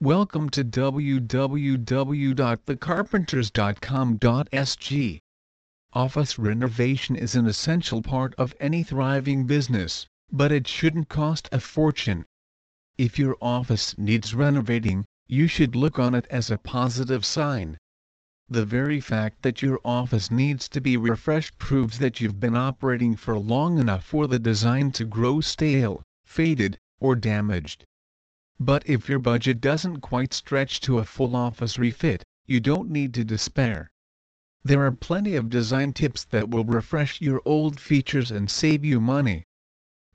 Welcome to www.thecarpenters.com.sg. Office renovation is an essential part of any thriving business, but it shouldn't cost a fortune. If your office needs renovating, you should look on it as a positive sign. The very fact that your office needs to be refreshed proves that you've been operating for long enough for the design to grow stale, faded, or damaged. But if your budget doesn't quite stretch to a full office refit, you don't need to despair. There are plenty of design tips that will refresh your old features and save you money.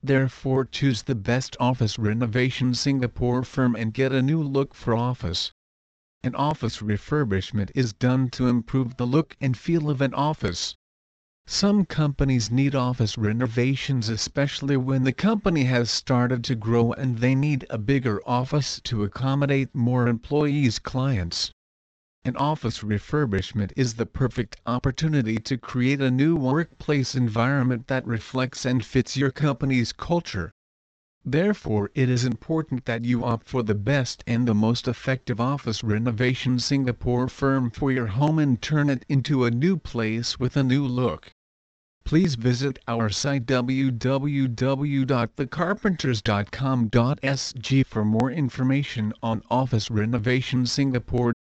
Therefore choose the best office renovation Singapore firm and get a new look for office. An office refurbishment is done to improve the look and feel of an office. Some companies need office renovations especially when the company has started to grow and they need a bigger office to accommodate more employees clients. An office refurbishment is the perfect opportunity to create a new workplace environment that reflects and fits your company's culture. Therefore it is important that you opt for the best and the most effective office renovation Singapore firm for your home and turn it into a new place with a new look. Please visit our site www.thecarpenters.com.sg for more information on Office Renovation Singapore.